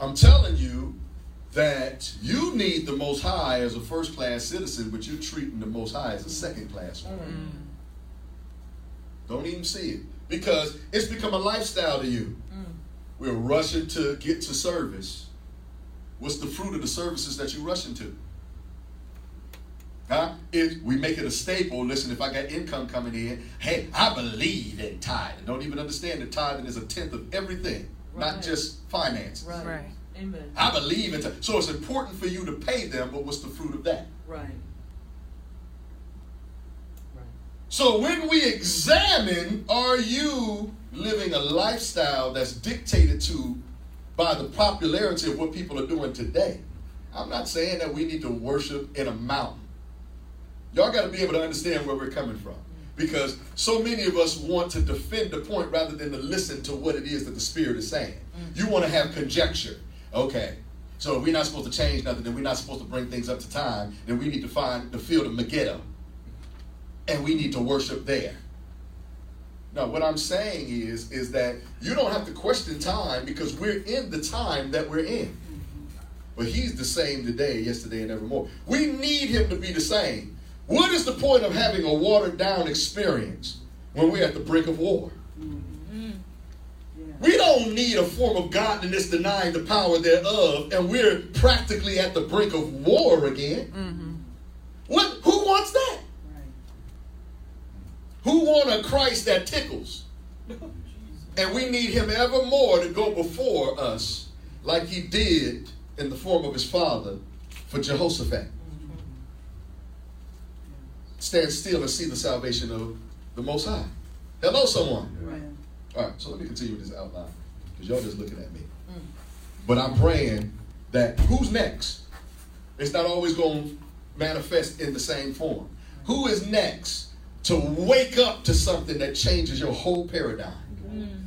I'm telling you that you need the Most High as a first class citizen, but you're treating the Most High as a second class one. Mm. Don't even see it because it's become a lifestyle to you. Mm. We're rushing to get to service. What's the fruit of the services that you're rushing to? Huh? If we make it a staple, listen, if I got income coming in, hey, I believe in tithing. Don't even understand that tithing is a tenth of everything, not just finances. Right. Right. Amen. I believe in tithing. So it's important for you to pay them, but what's the fruit of that? Right. Right. So when we examine, are you living a lifestyle that's dictated to by the popularity of what people are doing today? I'm not saying that we need to worship in a mountain. Y'all got to be able to understand where we're coming from. Because so many of us want to defend the point rather than to listen to what it is that the Spirit is saying. Mm. You want to have conjecture. Okay, so if we're not supposed to change nothing, then we're not supposed to bring things up to time, then we need to find the field of Megiddo and we need to worship there. Now, what I'm saying is, is that you don't have to question time because we're in the time that we're in. Mm-hmm. But he's the same today, yesterday, and evermore. We need him to be the same. What is the point of having a watered down experience when we're at the brink of war? Mm-hmm. We don't need a form of godliness denying the power thereof, and we're practically at the brink of war again. Mm-hmm. What? Who wants that? Right. Who want a Christ that tickles? And we need him evermore to go before us like he did in the form of his father for Jehoshaphat. Stand still and see the salvation of the Most High. Hello, someone. Right. All right, so let me continue with this outline because y'all just looking at me. Mm. But I'm praying that who's next? It's not always going to manifest in the same form. Who is next to wake up to something that changes your whole paradigm? Mm.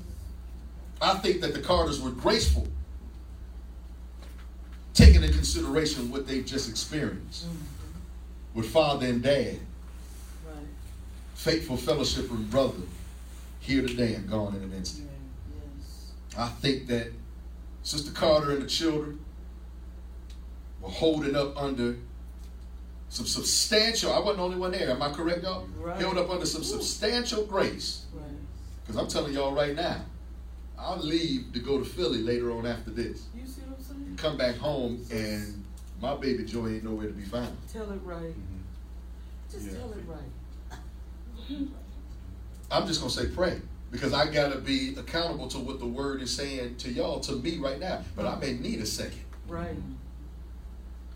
I think that the Carters were graceful, taking into consideration what they've just experienced mm. with father and dad, Right. Faithful fellowship and brother, here today and gone in an instant. Yes. I think that Sister Carter and the children were holding up under some substantial, I wasn't the only one there, am I correct, y'all? Right. Held up under some substantial grace. Right. Because I'm telling y'all right now, I'll leave to go to Philly later on after this. You see what I'm saying? And come back home and my baby Joy ain't nowhere to be found. Tell it right. Mm-hmm. Just Yeah. tell it right. I'm just gonna say pray. Because I gotta be accountable to what the word is saying to y'all, to me right now. But I may need a second. Right.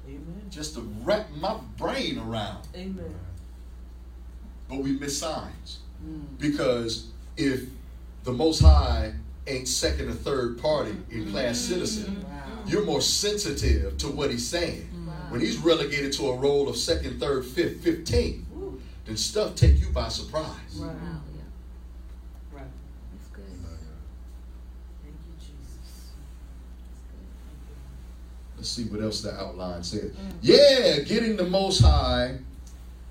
Amen. Just to wrap my brain around. Amen. But we miss signs. Mm. Because if the Most High ain't second or third party in mm. class citizen, mm. Wow. you're more sensitive to what he's saying. Mm. When he's relegated to a role of second, third, fifth, fifteenth, Woo. Then stuff take you by surprise. Right. Wow, yeah. Right. That's good. Thank you, Jesus. Let's see what else the outline says. Mm. Yeah, getting the Most High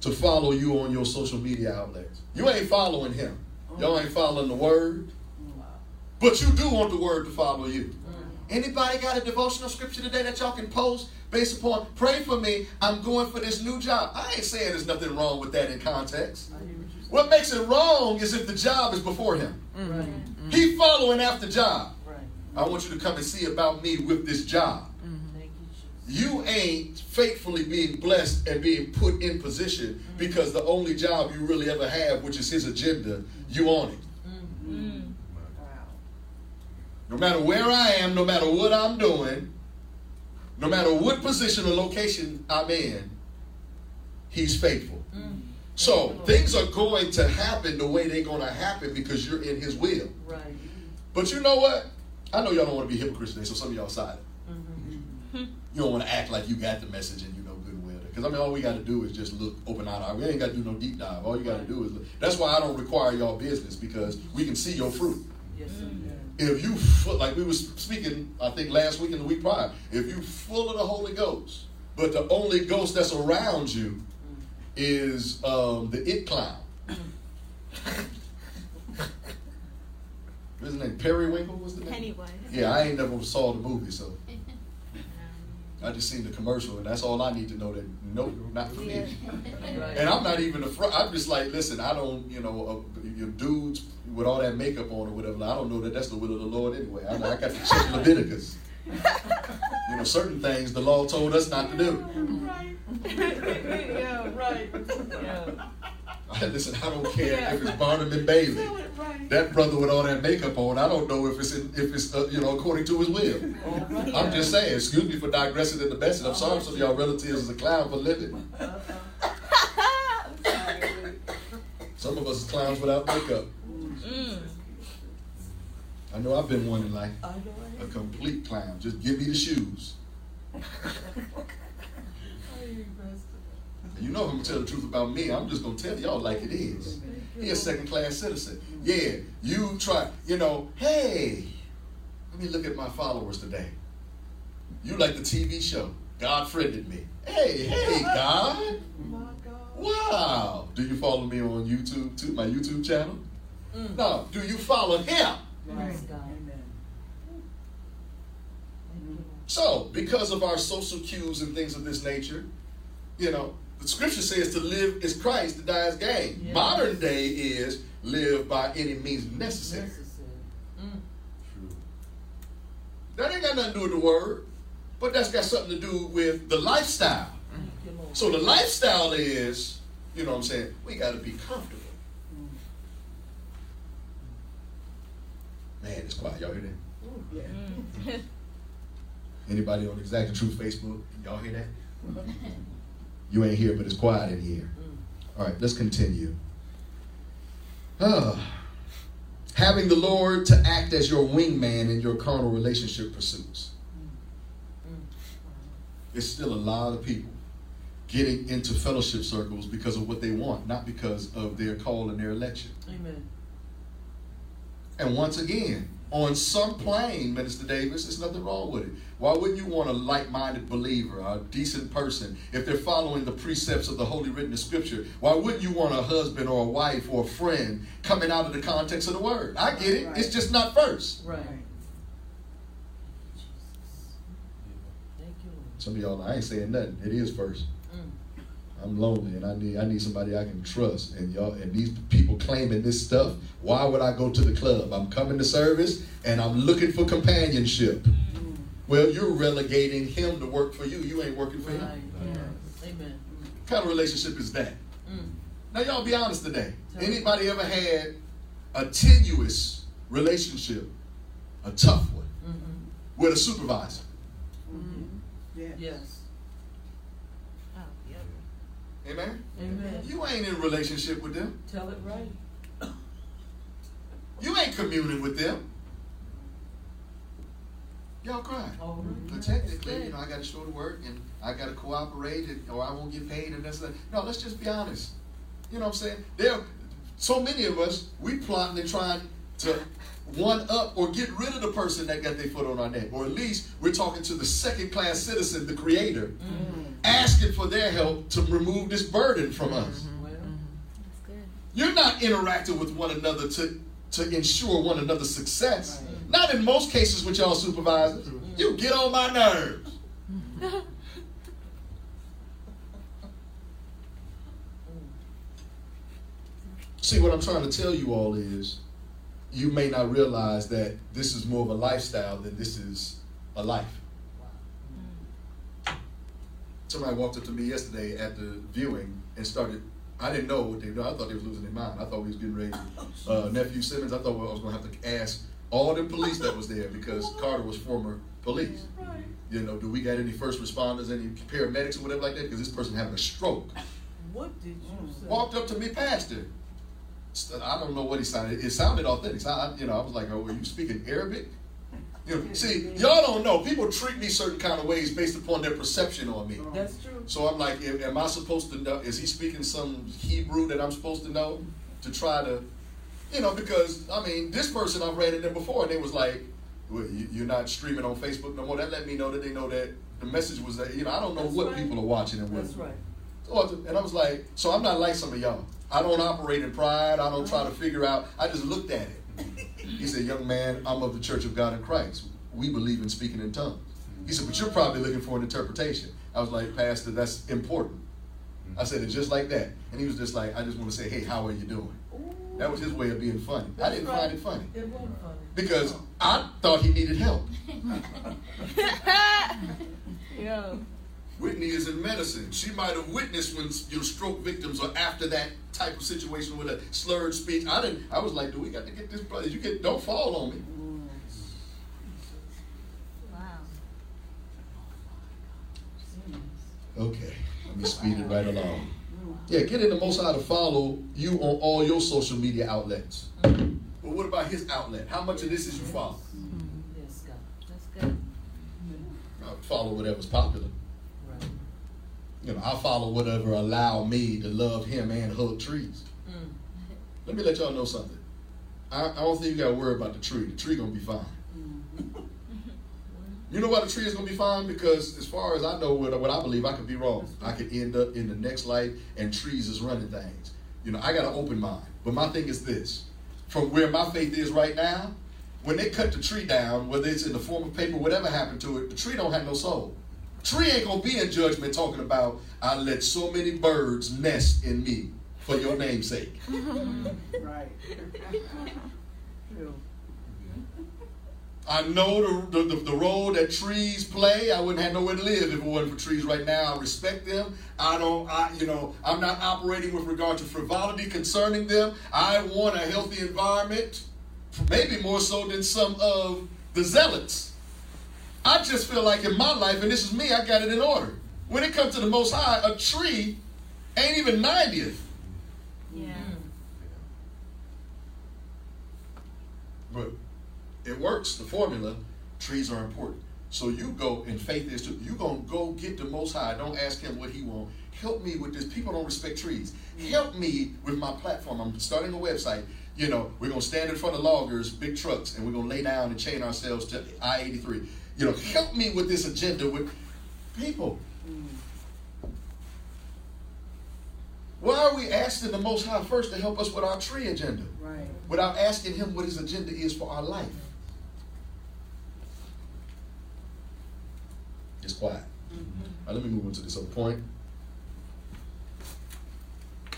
to follow you on your social media outlets. You ain't following him. Oh. Y'all ain't following the word. Mm, wow. But you do want the word to follow you. Mm. Anybody got a devotional scripture today that y'all can post based upon pray for me? I'm going for this new job. I ain't saying there's nothing wrong with that in context. What. What makes it wrong is if the job is before him. Right. Mm-hmm. He following after job. Right. I want you to come and see about me with this job. Thank you, You ain't faithfully being blessed and being put in position because the only job you really ever have, which is his agenda, you on it. Mm-hmm. Wow. No matter where I am, no matter what I'm doing, no matter what position or location I'm in, he's faithful. So things are going to happen the way they're going to happen because you're in his will. Right. But you know what? I know y'all don't want to be hypocrites today, so some of y'all side. Mm-hmm. You don't want to act like you got the message and you know good and well. Because I mean, all we got to do is just look open eye. We ain't got to do no deep dive. All you got to do is look. That's why I don't require y'all business because we can see your fruit. Yes, sir. If you full, like we was speaking, I think last week and the week prior, if you full of the Holy Ghost, but the only ghost that's around you is um, the it clown. What's his name? Periwinkle was the name? Pennywise. Yeah, I ain't never saw the movie, so I just seen the commercial, and that's all I need to know. That nope, not for me. And I'm not even a front. I'm just like, listen, I don't, you know, uh, your dudes with all that makeup on or whatever. I don't know that that's the will of the Lord anyway. I, I got to check Leviticus. You know, certain things the law told us not to do. Right. yeah, right. Yeah. listen, I don't care Yeah. if it's Barnum and Bailey. Tell it right. That brother with all that makeup on, I don't know if it's in, if it's uh, you know according to his will. I'm just saying. Excuse me for digressing in the message. I'm sorry some of y'all relatives is a clown for living. Some of us is clowns without makeup. I know I've been one in life. I know I A complete clown. Just give me the shoes. You know if I'm gonna tell the truth about me, I'm just gonna tell y'all like it is. He a second class citizen. Yeah, you try, you know, hey, let me look at my followers today. You like the TV show. God friended me. Hey, hey, God. My God. Wow. Do you follow me on YouTube too? My YouTube channel? Mm. No. Do you follow him? Praise God. Amen. So, because of our social cues and things of this nature, you know, the scripture says to live is Christ, to die is gain. Yeah. Modern day is live by any means necessary. Necessary. Mm. That ain't got nothing to do with the word, but that's got something to do with the lifestyle. Lord. So the lifestyle is, you know what I'm saying, we got to be comfortable. Man, it's quiet. Y'all hear that? Yeah. Mm. Anybody on Exacting Truth Facebook? Y'all hear that? You ain't here, but it's quiet in here. Mm. All right, let's continue. Ah. having the Lord to act as your wingman in your carnal relationship pursuits. Mm. There's still a lot of people getting into fellowship circles because of what they want, not because of their call and their election. Amen. And once again, on some plane, Minister Davis, there's nothing wrong with it. Why wouldn't you want a like-minded believer, a decent person, if they're following the precepts of the Holy Written Scripture? Why wouldn't you want a husband or a wife or a friend coming out of the context of the Word? I get it. It's just not first. Right. Thank you, Some of y'all, I ain't saying nothing. It is first. Mm. I'm lonely and I need I need somebody I can trust. And y'all and these people claiming this stuff. Why would I go to the club? I'm coming to service and I'm looking for companionship. Mm. Well, you're relegating him to work for you. You ain't working for Right. him. Yeah. Amen. What kind of relationship is that? Mm. Now y'all be honest today. Tell me. Anybody ever had a tenuous relationship, a tough one, Mm-hmm. with a supervisor? Mm-hmm. Yes. Oh. Amen? Amen. You ain't in relationship with them. Tell it right. You ain't communing with them. Y'all cry. Right. But technically, you know, I got to show the work and I got to cooperate and, or I won't get paid and that's that. No, let's just be honest. You know what I'm saying? There, so many of us, we plotting and trying to one up or get rid of the person that got their foot on our neck. Or at least we're talking to the second class citizen, the creator, Mm. asking for their help to remove this burden from us. Well, That's good. You're not interacting with one another to, to ensure one another's success. Right. Not in most cases with y'all supervisors. You get on my nerves. See, what I'm trying to tell you all is you may not realize that this is more of a lifestyle than this is a life. Somebody walked up to me yesterday at the viewing and started. I didn't know what they were doing. I thought they was losing their mind. I thought we was getting ready. Uh, nephew Simmons. I thought I was going to have to ask all the police that was there because Carter was former police. right. You know, do we got any first responders, any paramedics or whatever like that? Because this person having a stroke. What did you say? Walked up to me, pastor. I don't know what he sounded. It sounded authentic. So I, you know, I was like, "Oh, are you speaking Arabic?" You know, see, y'all don't know. People treat me certain kind of ways based upon their perception on me. That's true. So I'm like, am I supposed to know? Is he speaking some Hebrew that I'm supposed to know to try to, you know? Because I mean, this person I've ran into before, and they was like, well, you, "You're not streaming on Facebook no more." That let me know that they know that the message was that you know I don't know That's what right. people are watching and what. That's right. So, and I was like, so I'm not like some of y'all. I don't operate in pride. I don't try to figure out. I just looked at it. He said, Young man, I'm of the Church of God in Christ. We believe in speaking in tongues. He said, But you're probably looking for an interpretation. I was like, Pastor, that's important. I said it just like that. And he was just like, I just want to say, Hey, how are you doing? That was his way of being funny. I didn't find it funny. It wasn't funny. Because I thought he needed help. Yo. Whitney is in medicine. She might have witnessed when you know, stroke victims or after that type of situation with a slurred speech. I didn't. I was like, do we got to get this brother? You get don't fall on me. Wow. Okay, let me speed it right along. Yeah, get in the Most High to follow you on all your social media outlets. Mm-hmm. But what about his outlet? How much of this is you follow? Mm-hmm. Yes, God. That's good. I follow whatever's popular. You know, I follow whatever allow me to love him and hug trees. Mm. Let me let y'all know something. I, I don't think you gotta worry about the tree. The tree gonna be fine. You know why the tree is gonna be fine? Because as far as I know, what, what I believe, I could be wrong. I could end up in the next life and trees is running things. You know, I got an open mind. But my thing is this: from where my faith is right now, when they cut the tree down, whether it's in the form of paper, whatever happened to it, the tree don't have no soul. Tree ain't gonna be in judgment talking about I let so many birds nest in me for your name's sake. Right. I know the, the, the role that trees play. I wouldn't have nowhere to live if it wasn't for trees right now. I respect them. I don't, I, you know, I'm not operating with regard to frivolity concerning them. I want a healthy environment, maybe more so than some of the zealots. I just feel like in my life, and this is me, I got it in order. When it comes to the Most High, a tree ain't even 90th. Yeah. But it works, the formula. Trees are important. So you go, and faith is to You're gonna go get the most high. Don't ask him what he want. Help me with this. People don't respect trees. Help me with my platform. I'm starting a website. You know, we're gonna stand in front of loggers, big trucks, and we're gonna lay down and chain ourselves to I-83. You know, help me with this agenda with people. Why are we asking the Most High first to help us with our tree agenda? Right. without asking him what his agenda is for our life. It's quiet. Mm-hmm. Now, let me move on to this other point.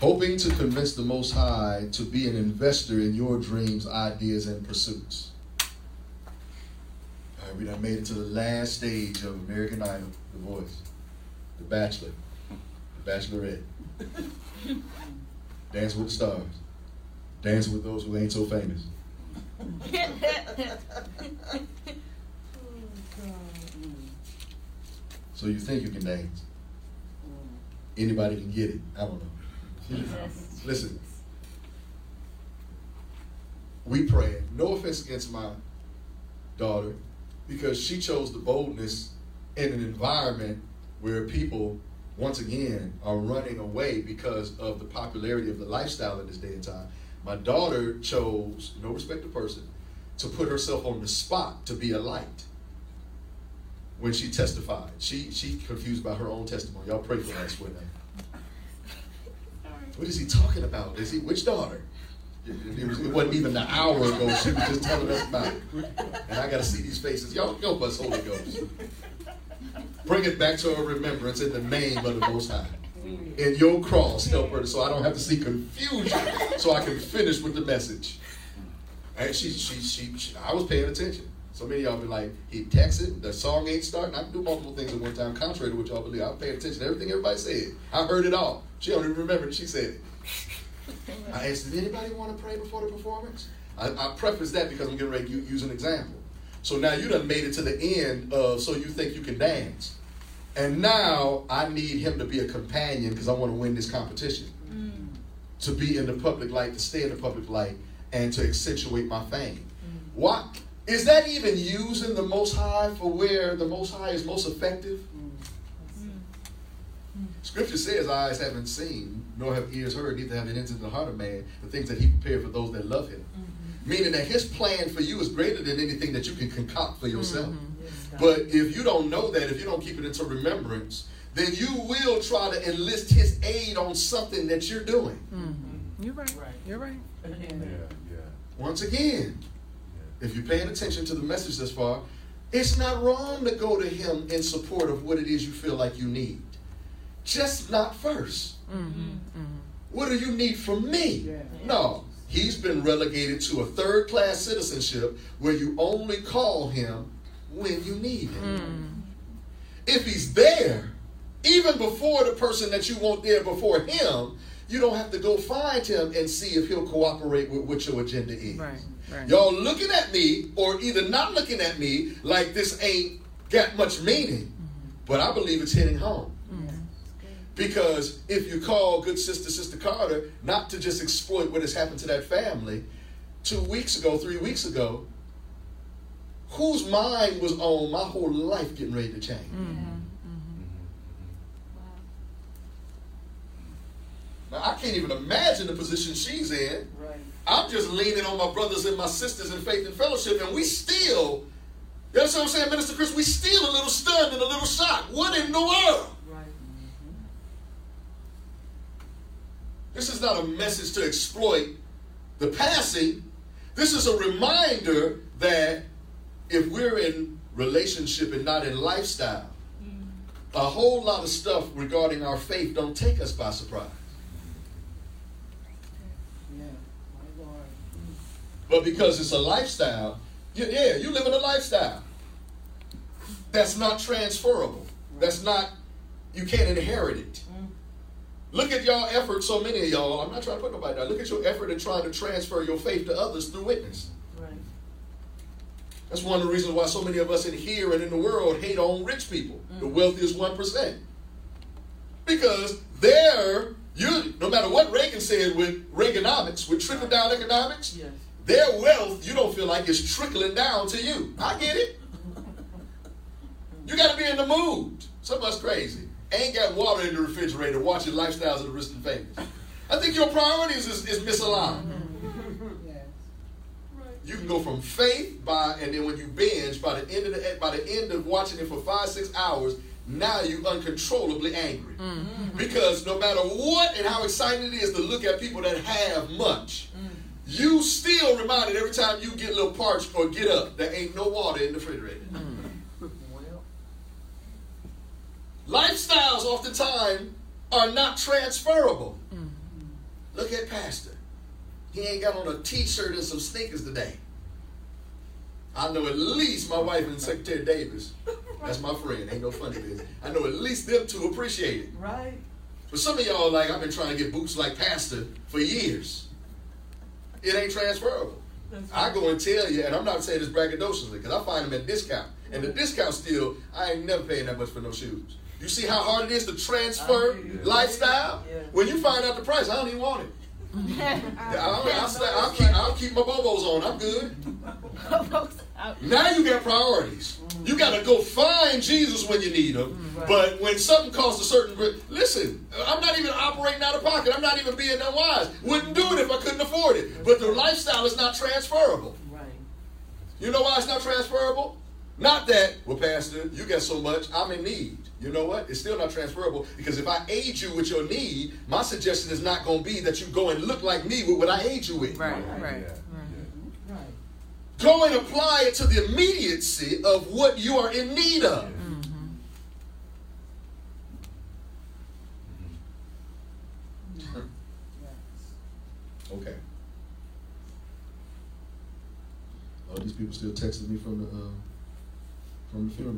Hoping to convince the Most High to be an investor in your dreams, ideas, and pursuits. We done made it to the last stage of American Idol, The Voice, The Bachelor, The Bachelorette, Dance with the Stars, Dancing with those who ain't so famous. So you think you can dance? Anybody can get it. I don't know. Jesus. Listen, we pray. No offense against my daughter, because she chose the boldness in an environment where people, once again, are running away because of the popularity of the lifestyle in this day and time. My daughter chose, no respect to person, to put herself on the spot to be a light when she testified. She she confused by her own testimony. Y'all pray for I swear now. What is he talking about? Is he which daughter? It, was, it wasn't even an hour ago. She was just telling us about it. And I got to see these faces. Y'all help us, Holy Ghost. Bring it back to her remembrance in the name of the Most High. In your cross, help her so I don't have to see confusion, so I can finish with the message. And she, she, she, she I was paying attention. So many of y'all be like, he texted, the song ain't starting. I can do multiple things at one time, contrary to what y'all believe. I was paying attention to everything everybody said. I heard it all. She don't even remember she said it. I asked, did anybody want to pray before the performance? I, I preface that because I'm getting ready to use an example. So now you done made it to the end of so you think you can dance. And now I need him to be a companion because I want to win this competition. Mm. To be in the public light, to stay in the public light, and to accentuate my fame. Mm. What is that even using the Most High for where the Most High is most effective? Scripture says, "Eyes haven't seen, nor have ears heard, neither have it entered the heart of man the things that He prepared for those that love Him." Mm-hmm. Meaning that His plan for you is greater than anything that you can concoct for yourself. Mm-hmm. Yes, But if you don't know that, if you don't keep it into remembrance, then you will try to enlist His aid on something that you're doing. Mm-hmm. You're right. Right. You're right. Amen. Once again, if you're paying attention to the message thus far, it's not wrong to go to him in support of what it is you feel like you need. Just not 1st What do you need from me? Yeah. No. He's been relegated to a third class citizenship where you only call him when you need him. Mm. If he's there, even before the person that you want there before him, you don't have to go find him and see if he'll cooperate with what your agenda is. Right, right. Y'all looking at me or either not looking at me like this ain't got much meaning, mm-hmm. but I believe it's hitting home. Because if you call good sister, Sister Carter, not to just exploit what has happened to that family, two weeks ago, three weeks ago, whose mind was on my whole life getting ready to change? Mm-hmm. Mm-hmm. Now, I can't even imagine the position she's in. Right. I'm just leaning on my brothers and my sisters in faith and fellowship, and we still, you understand what I'm saying, Minister Chris? We still a little stunned and a little shocked. What in the world? Right. This is not a message to exploit the passing. This is a reminder that if we're in relationship and not in lifestyle, a whole lot of stuff regarding our faith don't take us by surprise. But because it's a lifestyle, you, yeah, you live in a lifestyle that's not transferable. That's not, you can't inherit it. Look at y'all effort, so many of y'all, I'm not trying to put nobody down. Look at your effort in trying to transfer your faith to others through witness. Right. That's one of the reasons why so many of us in here and in the world hate on rich people, the mm. wealthiest 1%. Because they're, you, no matter what Reagan said with Reaganomics, with trickle down economics, Yes. their wealth you don't feel like is trickling down to you. I get it. You got to be in the mood. Some of us crazy. Ain't got water in the refrigerator watching lifestyles of the rich and famous. I think your priorities is, is misaligned. Yes. You can go from faith by, and then when you binge, by the end of the by the end of watching it for five six hours, now you uncontrollably angry mm-hmm. because no matter what and how exciting it is to look at people that have much, mm. you still reminded every time you get a little parched or get up, there ain't no water in the refrigerator. Well. Lifestyles oftentimes are not transferable. Mm-hmm. Look at Pastor. He ain't got on a t-shirt and some sneakers today. I know at least my wife and Secretary Davis, that's my friend, ain't no funny business. I know at least them two appreciate it. Right. But some of y'all, like, I've been trying to get boots like Pastor for years. It ain't transferable. I go and tell you, and I'm not saying this braggadociously, because I find them at discount. And the discount still, I ain't never paying that much for no shoes. You see how hard it is to transfer I hear you. lifestyle? When you find out the price, I don't even want it. I- I'll, I'll, stay, I'll, keep, like- I'll keep my bobos on. I'm good. Now you got priorities. You got to go find Jesus when you need him. But when something costs a certain, gri- listen, I'm not even operating out of pocket. I'm not even being unwise. Wouldn't do it if I couldn't afford it. But the lifestyle is not transferable. You know why it's not transferable? Not that, well, Pastor, you got so much, I'm in need. You know what? It's still not transferable because if I aid you with your need, my suggestion is not going to be that you go and look like me with what I aid you with. Right, right. Right. Go and apply it to the immediacy of what you are in need of. Yes. Okay. Oh, these people still texting me from the uh, from the funeral.